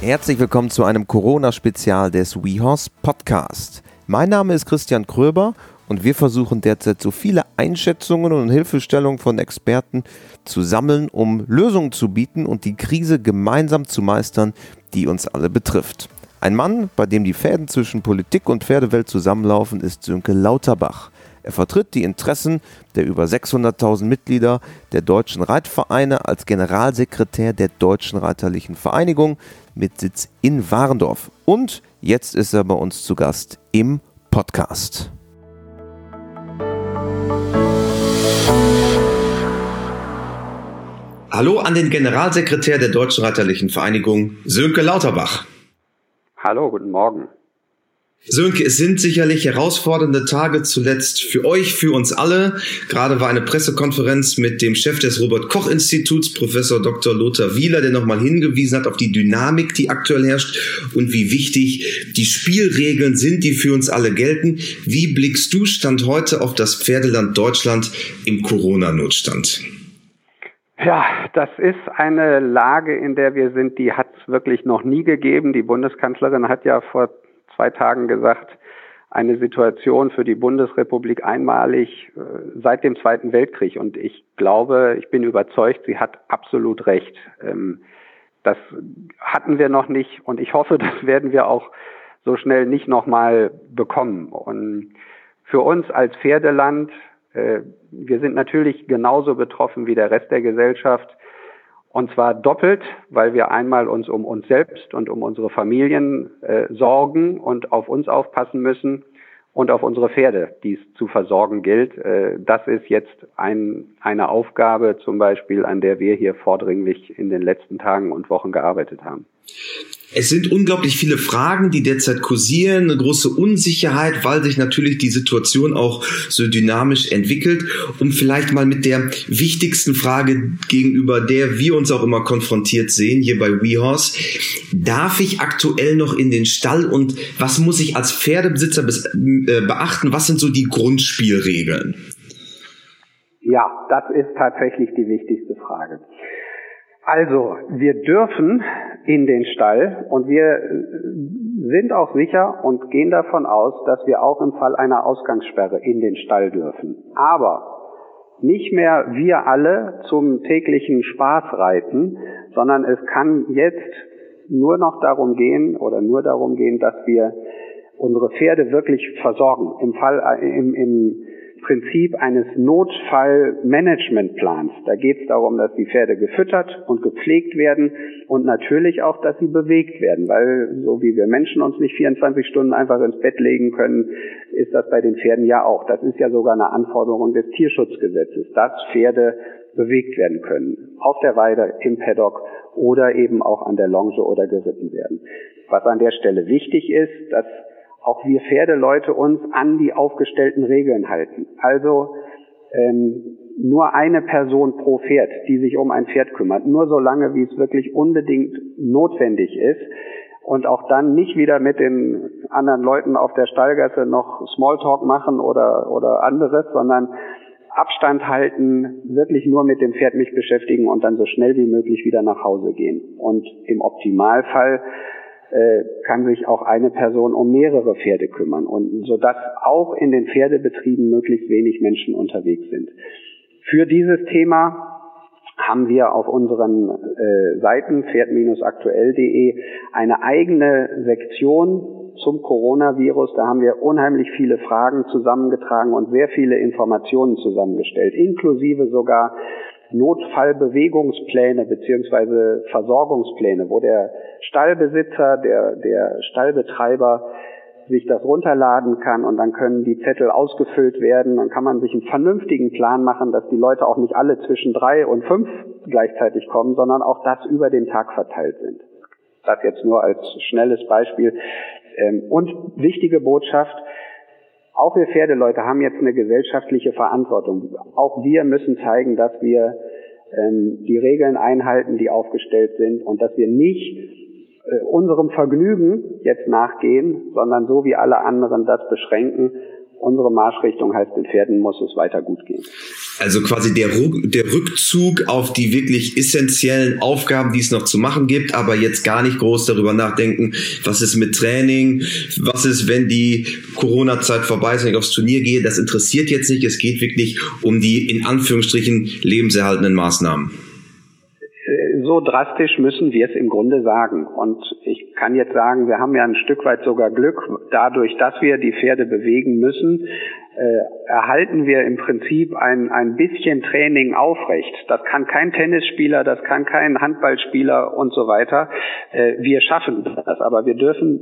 Herzlich willkommen zu einem Corona-Spezial des WeHorse Podcast. Mein Name ist Christian Kröber und wir versuchen derzeit so viele Einschätzungen und Hilfestellungen von Experten zu sammeln, um Lösungen zu bieten und die Krise gemeinsam zu meistern, die uns alle betrifft. Ein Mann, bei dem die Fäden zwischen Politik und Pferdewelt zusammenlaufen, ist Sönke Lauterbach. Er vertritt die Interessen der über 600.000 Mitglieder der deutschen Reitvereine als Generalsekretär der Deutschen Reiterlichen Vereinigung mit Sitz in Warendorf. Und jetzt ist er bei uns zu Gast im Podcast. Hallo an den Generalsekretär der Deutschen Reiterlichen Vereinigung, Sönke Lauterbach. Hallo, guten Morgen. Sönke, es sind sicherlich herausfordernde Tage zuletzt für euch, für uns alle. Gerade war eine Pressekonferenz mit dem Chef des Robert Koch Instituts, Professor Dr. Lothar Wieler, der nochmal hingewiesen hat auf die Dynamik, die aktuell herrscht und wie wichtig die Spielregeln sind, die für uns alle gelten. Wie blickst du Stand heute auf das Pferdeland Deutschland im Corona-Notstand? Ja, das ist eine Lage, in der wir sind, die hat es wirklich noch nie gegeben. Die Bundeskanzlerin hat ja vor zwei Tagen gesagt, eine Situation für die Bundesrepublik einmalig äh, seit dem Zweiten Weltkrieg. Und ich glaube, ich bin überzeugt, sie hat absolut recht. Ähm, das hatten wir noch nicht und ich hoffe, das werden wir auch so schnell nicht nochmal bekommen. Und für uns als Pferdeland äh, wir sind natürlich genauso betroffen wie der Rest der Gesellschaft. Und zwar doppelt, weil wir einmal uns um uns selbst und um unsere Familien äh, sorgen und auf uns aufpassen müssen und auf unsere Pferde, die es zu versorgen gilt. Äh, das ist jetzt ein, eine Aufgabe zum Beispiel, an der wir hier vordringlich in den letzten Tagen und Wochen gearbeitet haben. Es sind unglaublich viele Fragen, die derzeit kursieren, eine große Unsicherheit, weil sich natürlich die Situation auch so dynamisch entwickelt. Um vielleicht mal mit der wichtigsten Frage gegenüber der wir uns auch immer konfrontiert sehen, hier bei WeHorse. Darf ich aktuell noch in den Stall und was muss ich als Pferdebesitzer äh, beachten? Was sind so die Grundspielregeln? Ja, das ist tatsächlich die wichtigste Frage. Also, wir dürfen in den Stall und wir sind auch sicher und gehen davon aus, dass wir auch im Fall einer Ausgangssperre in den Stall dürfen. Aber nicht mehr wir alle zum täglichen Spaß reiten, sondern es kann jetzt nur noch darum gehen oder nur darum gehen, dass wir unsere Pferde wirklich versorgen. Im Fall, äh, im, im Prinzip eines Notfallmanagementplans. Da geht es darum, dass die Pferde gefüttert und gepflegt werden und natürlich auch, dass sie bewegt werden, weil so wie wir Menschen uns nicht 24 Stunden einfach ins Bett legen können, ist das bei den Pferden ja auch. Das ist ja sogar eine Anforderung des Tierschutzgesetzes, dass Pferde bewegt werden können. Auf der Weide, im Paddock oder eben auch an der Longe oder geritten werden. Was an der Stelle wichtig ist, dass auch wir Pferdeleute uns an die aufgestellten Regeln halten. Also ähm, nur eine Person pro Pferd, die sich um ein Pferd kümmert, nur so lange, wie es wirklich unbedingt notwendig ist und auch dann nicht wieder mit den anderen Leuten auf der Stallgasse noch Smalltalk machen oder, oder anderes, sondern Abstand halten, wirklich nur mit dem Pferd mich beschäftigen und dann so schnell wie möglich wieder nach Hause gehen. Und im Optimalfall kann sich auch eine Person um mehrere Pferde kümmern und so dass auch in den Pferdebetrieben möglichst wenig Menschen unterwegs sind. Für dieses Thema haben wir auf unseren äh, Seiten pferd-aktuell.de eine eigene Sektion zum Coronavirus. Da haben wir unheimlich viele Fragen zusammengetragen und sehr viele Informationen zusammengestellt, inklusive sogar Notfallbewegungspläne beziehungsweise Versorgungspläne, wo der Stallbesitzer, der, der Stallbetreiber sich das runterladen kann und dann können die Zettel ausgefüllt werden. Dann kann man sich einen vernünftigen Plan machen, dass die Leute auch nicht alle zwischen drei und fünf gleichzeitig kommen, sondern auch das über den Tag verteilt sind. Das jetzt nur als schnelles Beispiel. Ähm, und wichtige Botschaft, auch wir Pferdeleute haben jetzt eine gesellschaftliche Verantwortung. Auch wir müssen zeigen, dass wir ähm, die Regeln einhalten, die aufgestellt sind und dass wir nicht äh, unserem Vergnügen jetzt nachgehen, sondern so wie alle anderen das beschränken unsere Marschrichtung heißt, den Pferden muss es weiter gut gehen. Also quasi der, der Rückzug auf die wirklich essentiellen Aufgaben, die es noch zu machen gibt, aber jetzt gar nicht groß darüber nachdenken, was ist mit Training, was ist, wenn die Corona-Zeit vorbei ist und ich aufs Turnier gehe. Das interessiert jetzt nicht. Es geht wirklich um die in Anführungsstrichen lebenserhaltenden Maßnahmen so drastisch müssen wir es im Grunde sagen. Und ich kann jetzt sagen, wir haben ja ein Stück weit sogar Glück. Dadurch, dass wir die Pferde bewegen müssen, äh, erhalten wir im Prinzip ein, ein bisschen Training aufrecht. Das kann kein Tennisspieler, das kann kein Handballspieler und so weiter. Äh, wir schaffen das, aber wir dürfen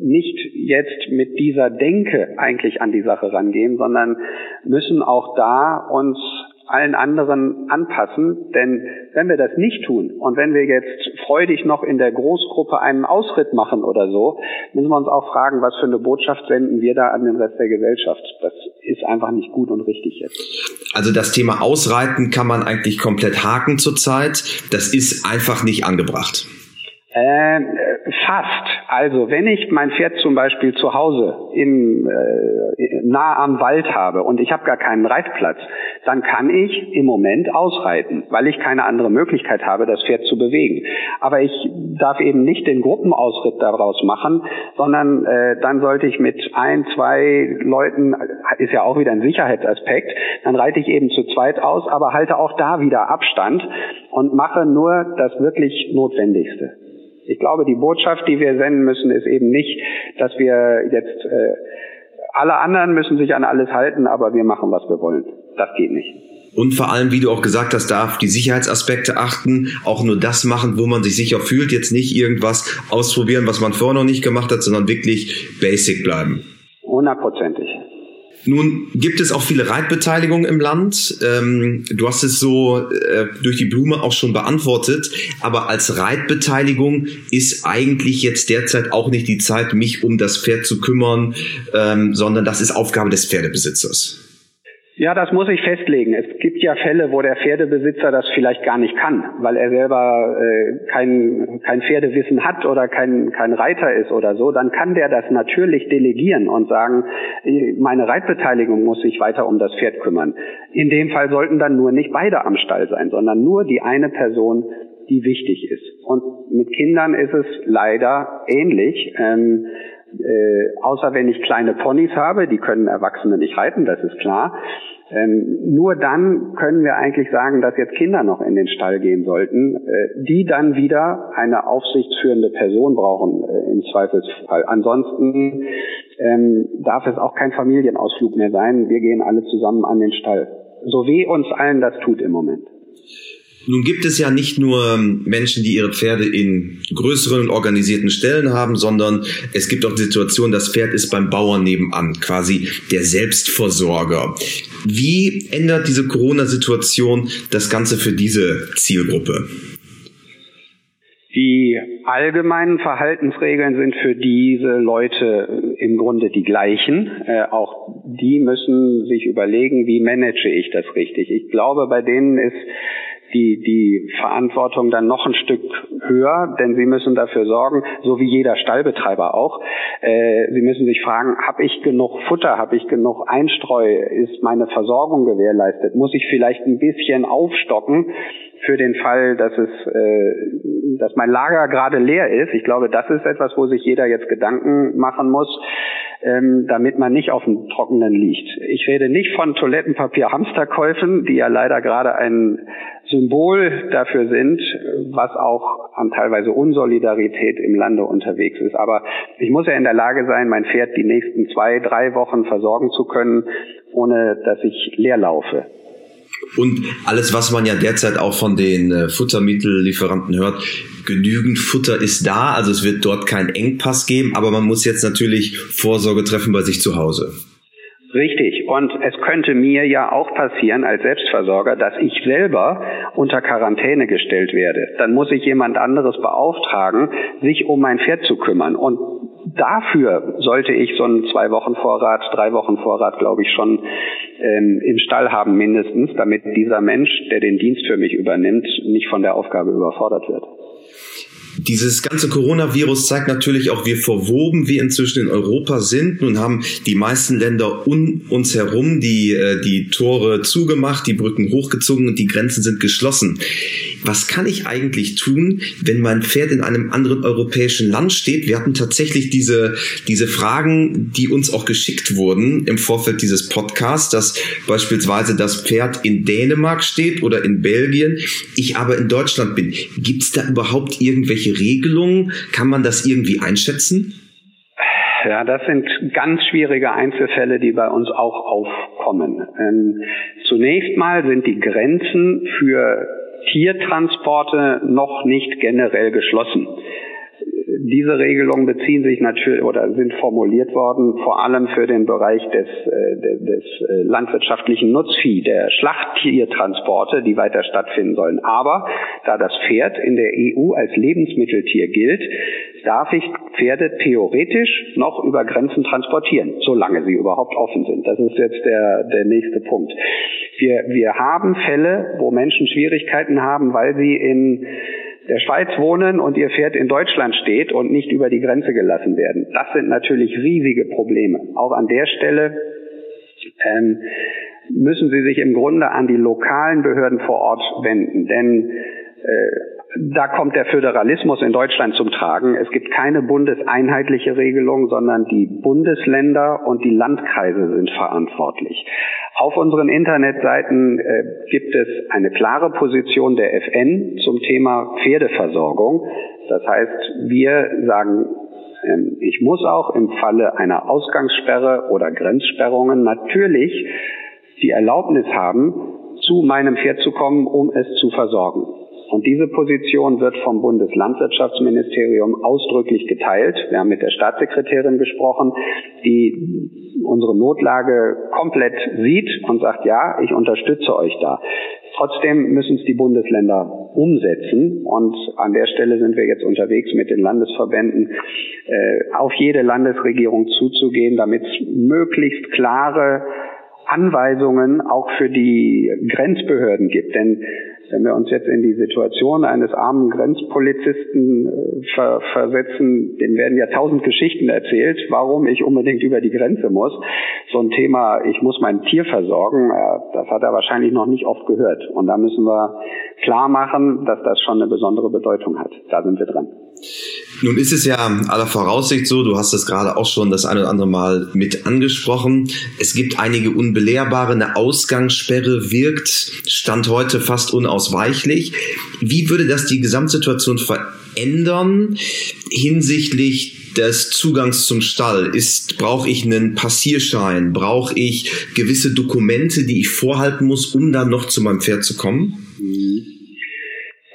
nicht jetzt mit dieser Denke eigentlich an die Sache rangehen, sondern müssen auch da uns allen anderen anpassen. Denn wenn wir das nicht tun und wenn wir jetzt freudig noch in der Großgruppe einen Ausritt machen oder so, müssen wir uns auch fragen, was für eine Botschaft senden wir da an den Rest der Gesellschaft. Das ist einfach nicht gut und richtig jetzt. Also das Thema Ausreiten kann man eigentlich komplett haken zurzeit. Das ist einfach nicht angebracht. Äh, fast. Also wenn ich mein Pferd zum Beispiel zu Hause im, äh, nah am Wald habe und ich habe gar keinen Reitplatz, dann kann ich im Moment ausreiten, weil ich keine andere Möglichkeit habe, das Pferd zu bewegen. Aber ich darf eben nicht den Gruppenausritt daraus machen, sondern äh, dann sollte ich mit ein, zwei Leuten, ist ja auch wieder ein Sicherheitsaspekt, dann reite ich eben zu zweit aus, aber halte auch da wieder Abstand und mache nur das wirklich Notwendigste. Ich glaube, die Botschaft, die wir senden müssen, ist eben nicht, dass wir jetzt äh, alle anderen müssen sich an alles halten, aber wir machen, was wir wollen. Das geht nicht. Und vor allem, wie du auch gesagt hast, darf die Sicherheitsaspekte achten, auch nur das machen, wo man sich sicher fühlt, jetzt nicht irgendwas ausprobieren, was man vorher noch nicht gemacht hat, sondern wirklich basic bleiben. Hundertprozentig. Nun gibt es auch viele Reitbeteiligungen im Land. Ähm, du hast es so äh, durch die Blume auch schon beantwortet. Aber als Reitbeteiligung ist eigentlich jetzt derzeit auch nicht die Zeit, mich um das Pferd zu kümmern, ähm, sondern das ist Aufgabe des Pferdebesitzers. Ja, das muss ich festlegen. Es ja Fälle, wo der Pferdebesitzer das vielleicht gar nicht kann, weil er selber äh, kein, kein Pferdewissen hat oder kein, kein Reiter ist oder so. Dann kann der das natürlich delegieren und sagen, meine Reitbeteiligung muss sich weiter um das Pferd kümmern. In dem Fall sollten dann nur nicht beide am Stall sein, sondern nur die eine Person, die wichtig ist. Und mit Kindern ist es leider ähnlich. Ähm, äh, außer wenn ich kleine Ponys habe, die können Erwachsene nicht reiten, das ist klar. Ähm, nur dann können wir eigentlich sagen, dass jetzt Kinder noch in den Stall gehen sollten, äh, die dann wieder eine aufsichtsführende Person brauchen äh, im Zweifelsfall. Ansonsten ähm, darf es auch kein Familienausflug mehr sein. Wir gehen alle zusammen an den Stall. So weh uns allen das tut im Moment. Nun gibt es ja nicht nur Menschen, die ihre Pferde in größeren und organisierten Stellen haben, sondern es gibt auch die Situation, das Pferd ist beim Bauern nebenan, quasi der Selbstversorger. Wie ändert diese Corona-Situation das Ganze für diese Zielgruppe? Die allgemeinen Verhaltensregeln sind für diese Leute im Grunde die gleichen. Äh, auch die müssen sich überlegen, wie manage ich das richtig. Ich glaube, bei denen ist die, die Verantwortung dann noch ein Stück höher, denn sie müssen dafür sorgen, so wie jeder Stallbetreiber auch, äh, sie müssen sich fragen, habe ich genug Futter, habe ich genug Einstreu, ist meine Versorgung gewährleistet, muss ich vielleicht ein bisschen aufstocken für den Fall, dass es, äh, dass mein Lager gerade leer ist. Ich glaube, das ist etwas, wo sich jeder jetzt Gedanken machen muss ähm, damit man nicht auf dem Trockenen liegt. Ich rede nicht von Toilettenpapier-Hamsterkäufen, die ja leider gerade ein Symbol dafür sind, was auch an teilweise Unsolidarität im Lande unterwegs ist. Aber ich muss ja in der Lage sein, mein Pferd die nächsten zwei, drei Wochen versorgen zu können, ohne dass ich leer laufe. Und alles, was man ja derzeit auch von den äh, Futtermittellieferanten hört, genügend Futter ist da, also es wird dort keinen Engpass geben, aber man muss jetzt natürlich Vorsorge treffen bei sich zu Hause. Richtig. Und es könnte mir ja auch passieren als Selbstversorger, dass ich selber unter Quarantäne gestellt werde. Dann muss ich jemand anderes beauftragen, sich um mein Pferd zu kümmern. Und dafür sollte ich so einen zwei Wochen Vorrat, drei Wochen Vorrat, glaube ich, schon ähm, im Stall haben mindestens, damit dieser Mensch, der den Dienst für mich übernimmt, nicht von der Aufgabe überfordert wird. Dieses ganze Coronavirus zeigt natürlich auch, wie verwoben wir inzwischen in Europa sind. Nun haben die meisten Länder um uns herum die, äh, die Tore zugemacht, die Brücken hochgezogen und die Grenzen sind geschlossen. Was kann ich eigentlich tun, wenn mein Pferd in einem anderen europäischen Land steht? Wir hatten tatsächlich diese, diese Fragen, die uns auch geschickt wurden im Vorfeld dieses Podcasts, dass beispielsweise das Pferd in Dänemark steht oder in Belgien, ich aber in Deutschland bin. Gibt es da überhaupt irgendwelche Regelungen? Kann man das irgendwie einschätzen? Ja, das sind ganz schwierige Einzelfälle, die bei uns auch aufkommen. Ähm, zunächst mal sind die Grenzen für Tiertransporte noch nicht generell geschlossen. Diese Regelungen beziehen sich natürlich oder sind formuliert worden vor allem für den Bereich des, äh, des äh, landwirtschaftlichen Nutzvieh, der Schlachttiertransporte, die weiter stattfinden sollen. Aber da das Pferd in der EU als Lebensmitteltier gilt, darf ich Pferde theoretisch noch über Grenzen transportieren, solange sie überhaupt offen sind. Das ist jetzt der, der nächste Punkt. Wir, wir haben Fälle, wo Menschen Schwierigkeiten haben, weil sie in der Schweiz wohnen und ihr Pferd in Deutschland steht und nicht über die Grenze gelassen werden. Das sind natürlich riesige Probleme. Auch an der Stelle ähm, müssen Sie sich im Grunde an die lokalen Behörden vor Ort wenden, denn äh, da kommt der Föderalismus in Deutschland zum Tragen. Es gibt keine bundeseinheitliche Regelung, sondern die Bundesländer und die Landkreise sind verantwortlich. Auf unseren Internetseiten äh, gibt es eine klare Position der FN zum Thema Pferdeversorgung. Das heißt, wir sagen, ähm, ich muss auch im Falle einer Ausgangssperre oder Grenzsperrungen natürlich die Erlaubnis haben, zu meinem Pferd zu kommen, um es zu versorgen. Und diese Position wird vom Bundeslandwirtschaftsministerium ausdrücklich geteilt. Wir haben mit der Staatssekretärin gesprochen, die unsere Notlage komplett sieht und sagt, ja, ich unterstütze euch da. Trotzdem müssen es die Bundesländer umsetzen und an der Stelle sind wir jetzt unterwegs mit den Landesverbänden, äh, auf jede Landesregierung zuzugehen, damit es möglichst klare Anweisungen auch für die Grenzbehörden gibt. Denn wenn wir uns jetzt in die Situation eines armen Grenzpolizisten äh, ver versetzen, dem werden ja tausend Geschichten erzählt, warum ich unbedingt über die Grenze muss. So ein Thema, ich muss mein Tier versorgen, äh, das hat er wahrscheinlich noch nicht oft gehört. Und da müssen wir klar machen, dass das schon eine besondere Bedeutung hat. Da sind wir dran. Nun ist es ja aller Voraussicht so, du hast es gerade auch schon das ein oder andere Mal mit angesprochen. Es gibt einige unbelehrbare, eine Ausgangssperre wirkt, Stand heute fast unausweichlich. Wie würde das die Gesamtsituation verändern hinsichtlich des Zugangs zum Stall? Ist, brauche ich einen Passierschein? Brauche ich gewisse Dokumente, die ich vorhalten muss, um dann noch zu meinem Pferd zu kommen? Mhm.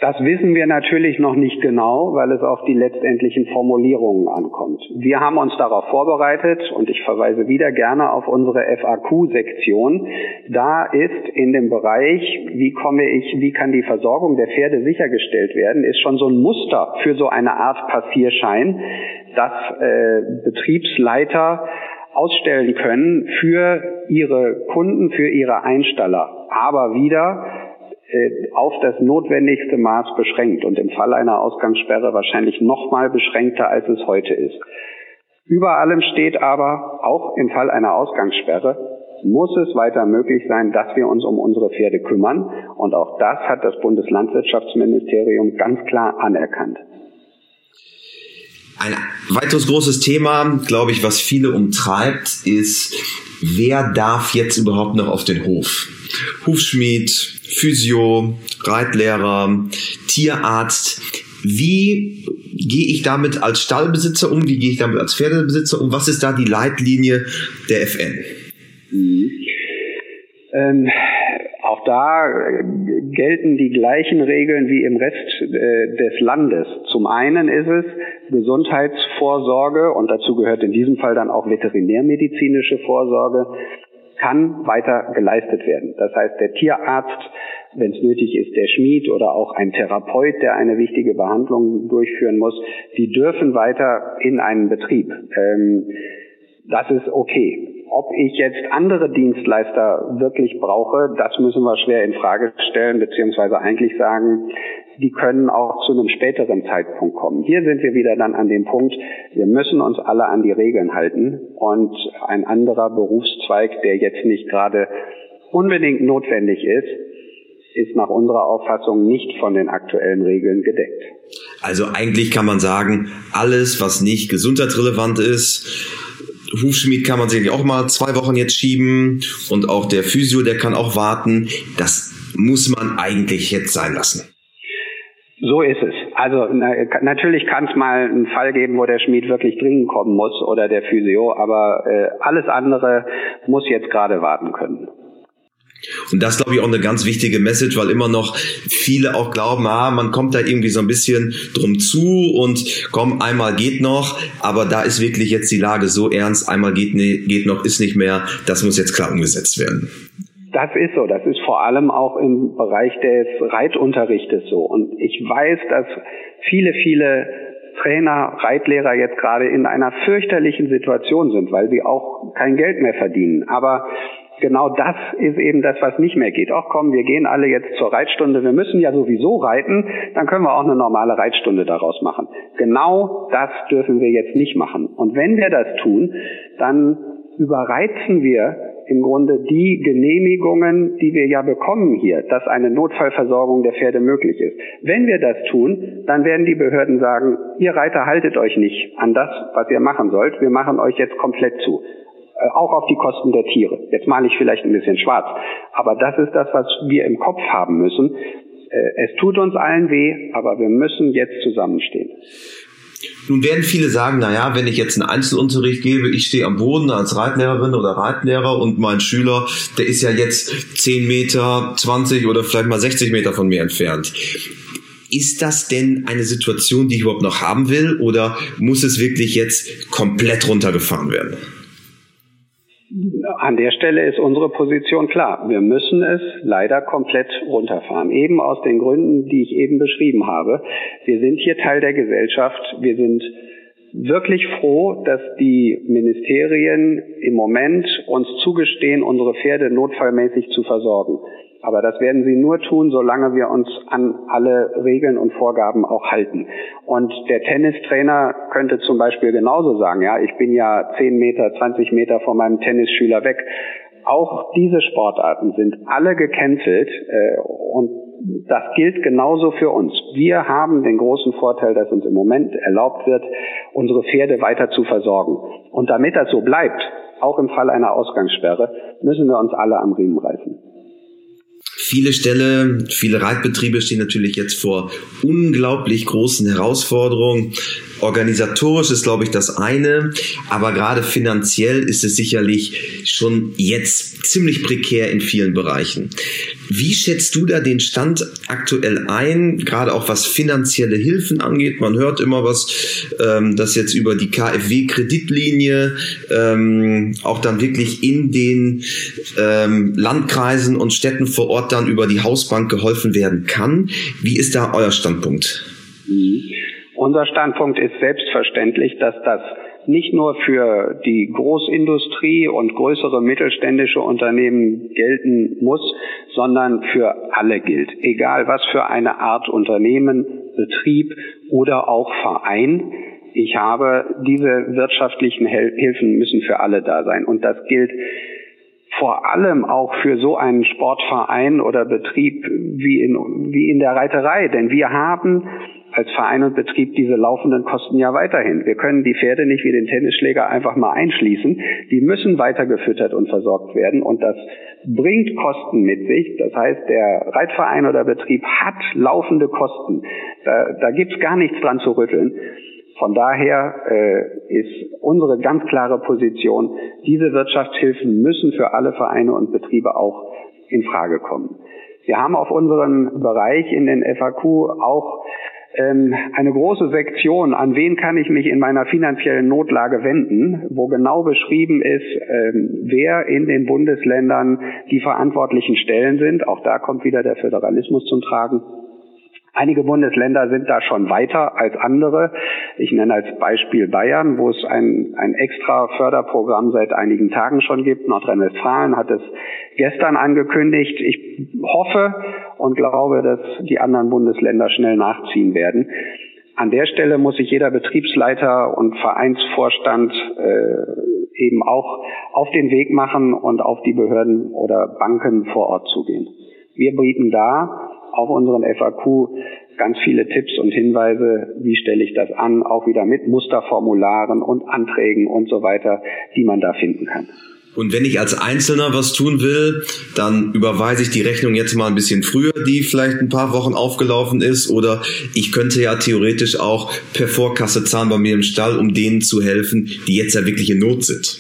Das wissen wir natürlich noch nicht genau, weil es auf die letztendlichen Formulierungen ankommt. Wir haben uns darauf vorbereitet und ich verweise wieder gerne auf unsere FAQ-Sektion. Da ist in dem Bereich, wie komme ich, wie kann die Versorgung der Pferde sichergestellt werden, ist schon so ein Muster für so eine Art Passierschein, dass äh, Betriebsleiter ausstellen können für ihre Kunden, für ihre Einstaller. Aber wieder auf das notwendigste Maß beschränkt und im Fall einer Ausgangssperre wahrscheinlich noch mal beschränkter, als es heute ist. Über allem steht aber, auch im Fall einer Ausgangssperre, muss es weiter möglich sein, dass wir uns um unsere Pferde kümmern. Und auch das hat das Bundeslandwirtschaftsministerium ganz klar anerkannt. Ein weiteres großes Thema, glaube ich, was viele umtreibt, ist, wer darf jetzt überhaupt noch auf den Hof? Hufschmied, Physio, Reitlehrer, Tierarzt. Wie gehe ich damit als Stallbesitzer um? Wie gehe ich damit als Pferdebesitzer um? Was ist da die Leitlinie der FN? Mhm. Ähm, auch da äh, gelten die gleichen Regeln wie im Rest äh, des Landes. Zum einen ist es Gesundheitsvorsorge und dazu gehört in diesem Fall dann auch veterinärmedizinische Vorsorge kann weiter geleistet werden. Das heißt, der Tierarzt, wenn es nötig ist, der Schmied oder auch ein Therapeut, der eine wichtige Behandlung durchführen muss, die dürfen weiter in einen Betrieb. Ähm, das ist okay. Ob ich jetzt andere Dienstleister wirklich brauche, das müssen wir schwer in Frage stellen, beziehungsweise eigentlich sagen, die können auch zu einem späteren Zeitpunkt kommen. Hier sind wir wieder dann an dem Punkt, wir müssen uns alle an die Regeln halten und ein anderer Berufszweig, der jetzt nicht gerade unbedingt notwendig ist, ist nach unserer Auffassung nicht von den aktuellen Regeln gedeckt. Also eigentlich kann man sagen, alles, was nicht gesundheitsrelevant ist, Hufschmied kann man sicherlich auch mal zwei Wochen jetzt schieben und auch der Physio, der kann auch warten. Das muss man eigentlich jetzt sein lassen. So ist es. Also na, natürlich kann es mal einen Fall geben, wo der Schmied wirklich dringend kommen muss oder der Physio, aber äh, alles andere muss jetzt gerade warten können. Und das glaube ich auch eine ganz wichtige Message, weil immer noch viele auch glauben, ah, man kommt da irgendwie so ein bisschen drum zu und komm, einmal geht noch, aber da ist wirklich jetzt die Lage so ernst, einmal geht, ne, geht noch, ist nicht mehr, das muss jetzt klar umgesetzt werden. Das ist so. Das ist vor allem auch im Bereich des Reitunterrichtes so. Und ich weiß, dass viele, viele Trainer, Reitlehrer jetzt gerade in einer fürchterlichen Situation sind, weil sie auch kein Geld mehr verdienen. Aber genau das ist eben das, was nicht mehr geht. Ach komm, wir gehen alle jetzt zur Reitstunde, wir müssen ja sowieso reiten, dann können wir auch eine normale Reitstunde daraus machen. Genau das dürfen wir jetzt nicht machen. Und wenn wir das tun, dann überreizen wir im Grunde die Genehmigungen, die wir ja bekommen hier, dass eine Notfallversorgung der Pferde möglich ist. Wenn wir das tun, dann werden die Behörden sagen, ihr Reiter haltet euch nicht an das, was ihr machen sollt, wir machen euch jetzt komplett zu. Äh, auch auf die Kosten der Tiere. Jetzt male ich vielleicht ein bisschen schwarz, aber das ist das, was wir im Kopf haben müssen. Äh, es tut uns allen weh, aber wir müssen jetzt zusammenstehen. Nun werden viele sagen, na ja, wenn ich jetzt einen Einzelunterricht gebe, ich stehe am Boden als Reitlehrerin oder Reitlehrer und mein Schüler, der ist ja jetzt 10 Meter, 20 oder vielleicht mal 60 Meter von mir entfernt. Ist das denn eine Situation, die ich überhaupt noch haben will oder muss es wirklich jetzt komplett runtergefahren werden? An der Stelle ist unsere Position klar. Wir müssen es leider komplett runterfahren. Eben aus den Gründen, die ich eben beschrieben habe. Wir sind hier Teil der Gesellschaft. Wir sind wirklich froh, dass die Ministerien im Moment uns zugestehen, unsere Pferde notfallmäßig zu versorgen. Aber das werden sie nur tun, solange wir uns an alle Regeln und Vorgaben auch halten. Und der Tennistrainer könnte zum Beispiel genauso sagen, ja, ich bin ja 10 Meter, 20 Meter von meinem Tennisschüler weg. Auch diese Sportarten sind alle gecancelt äh, und das gilt genauso für uns. Wir haben den großen Vorteil, dass uns im Moment erlaubt wird, unsere Pferde weiter zu versorgen. Und damit das so bleibt, auch im Fall einer Ausgangssperre, müssen wir uns alle am Riemen reißen. Viele Ställe, viele Reitbetriebe stehen natürlich jetzt vor unglaublich großen Herausforderungen. Organisatorisch ist, glaube ich, das eine, aber gerade finanziell ist es sicherlich schon jetzt ziemlich prekär in vielen Bereichen. Wie schätzt du da den Stand aktuell ein, gerade auch was finanzielle Hilfen angeht? Man hört immer was, ähm, dass jetzt über die KfW-Kreditlinie ähm, auch dann wirklich in den ähm, Landkreisen und Städten vor Ort dann über die Hausbank geholfen werden kann. Wie ist da euer Standpunkt? Mhm. Unser Standpunkt ist selbstverständlich, dass das nicht nur für die Großindustrie und größere mittelständische Unternehmen gelten muss, sondern für alle gilt. Egal was für eine Art Unternehmen, Betrieb oder auch Verein. Ich habe diese wirtschaftlichen Hilfen müssen für alle da sein. Und das gilt vor allem auch für so einen Sportverein oder Betrieb wie in, wie in der Reiterei. Denn wir haben als Verein und Betrieb diese laufenden Kosten ja weiterhin. Wir können die Pferde nicht wie den Tennisschläger einfach mal einschließen. Die müssen weiter gefüttert und versorgt werden und das bringt Kosten mit sich. Das heißt, der Reitverein oder Betrieb hat laufende Kosten. Da, da gibt's gar nichts dran zu rütteln. Von daher äh, ist unsere ganz klare Position, diese Wirtschaftshilfen müssen für alle Vereine und Betriebe auch in Frage kommen. Wir haben auf unserem Bereich in den FAQ auch ähm, eine große Sektion, an wen kann ich mich in meiner finanziellen Notlage wenden, wo genau beschrieben ist, ähm, wer in den Bundesländern die verantwortlichen Stellen sind. Auch da kommt wieder der Föderalismus zum Tragen. Einige Bundesländer sind da schon weiter als andere. Ich nenne als Beispiel Bayern, wo es ein, ein extra Förderprogramm seit einigen Tagen schon gibt. Nordrhein-Westfalen hat es gestern angekündigt. Ich hoffe und glaube, dass die anderen Bundesländer schnell nachziehen werden. An der Stelle muss sich jeder Betriebsleiter und Vereinsvorstand äh, eben auch auf den Weg machen und auf die Behörden oder Banken vor Ort zugehen. Wir bieten da auf unseren FAQ ganz viele Tipps und Hinweise, wie stelle ich das an, auch wieder mit Musterformularen und Anträgen und so weiter, die man da finden kann. Und wenn ich als Einzelner was tun will, dann überweise ich die Rechnung jetzt mal ein bisschen früher, die vielleicht ein paar Wochen aufgelaufen ist. Oder ich könnte ja theoretisch auch per Vorkasse zahlen bei mir im Stall, um denen zu helfen, die jetzt ja wirklich in Not sind.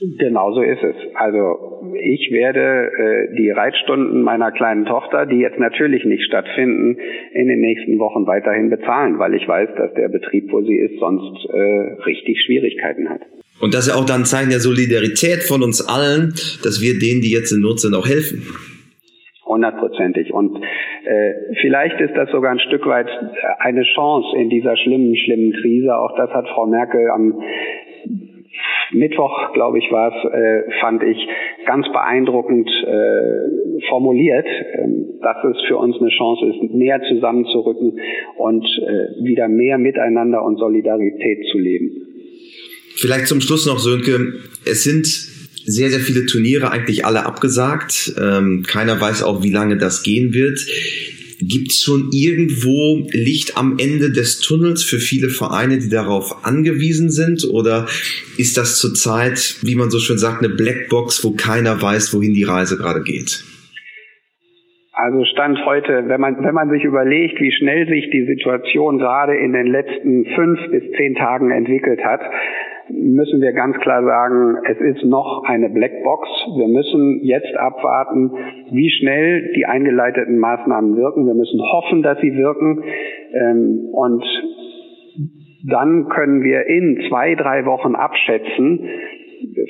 Genau so ist es. Also ich werde äh, die Reitstunden meiner kleinen Tochter, die jetzt natürlich nicht stattfinden, in den nächsten Wochen weiterhin bezahlen, weil ich weiß, dass der Betrieb, wo sie ist, sonst äh, richtig Schwierigkeiten hat. Und das ist ja auch dann ein Zeichen der Solidarität von uns allen, dass wir denen, die jetzt in Not sind, auch helfen. Hundertprozentig. Und äh, vielleicht ist das sogar ein Stück weit eine Chance in dieser schlimmen, schlimmen Krise. Auch das hat Frau Merkel am Mittwoch, glaube ich, war es, äh, fand ich ganz beeindruckend äh, formuliert, äh, dass es für uns eine Chance ist, näher zusammenzurücken und äh, wieder mehr Miteinander und Solidarität zu leben. Vielleicht zum Schluss noch, Sönke, es sind sehr, sehr viele Turniere eigentlich alle abgesagt. Ähm, keiner weiß auch, wie lange das gehen wird. Gibt es schon irgendwo Licht am Ende des Tunnels für viele Vereine, die darauf angewiesen sind? Oder ist das zurzeit, wie man so schön sagt, eine Blackbox, wo keiner weiß, wohin die Reise gerade geht? Also Stand heute, wenn man, wenn man sich überlegt, wie schnell sich die Situation gerade in den letzten fünf bis zehn Tagen entwickelt hat, müssen wir ganz klar sagen, es ist noch eine Blackbox. Wir müssen jetzt abwarten, wie schnell die eingeleiteten Maßnahmen wirken. Wir müssen hoffen, dass sie wirken. Ähm, und dann können wir in zwei, drei Wochen abschätzen,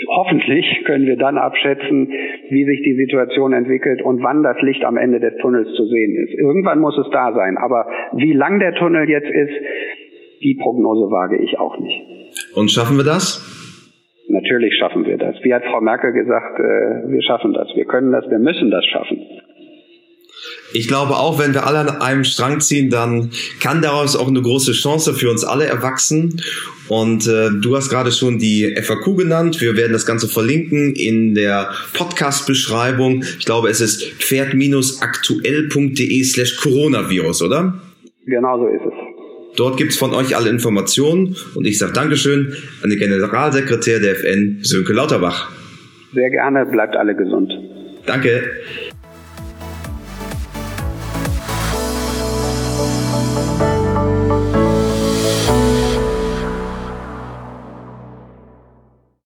hoffentlich können wir dann abschätzen, wie sich die Situation entwickelt und wann das Licht am Ende des Tunnels zu sehen ist. Irgendwann muss es da sein. Aber wie lang der Tunnel jetzt ist, die Prognose wage ich auch nicht. Und schaffen wir das? Natürlich schaffen wir das. Wie hat Frau Merkel gesagt, äh, wir schaffen das, wir können das, wir müssen das schaffen. Ich glaube auch, wenn wir alle an einem Strang ziehen, dann kann daraus auch eine große Chance für uns alle erwachsen. Und äh, du hast gerade schon die FAQ genannt. Wir werden das Ganze verlinken in der Podcast-Beschreibung. Ich glaube, es ist pferd-aktuell.de slash Coronavirus, oder? Genau so ist es. Dort gibt's von euch alle Informationen und ich sage Dankeschön an den Generalsekretär der FN, Sönke Lauterbach. Sehr gerne, bleibt alle gesund. Danke.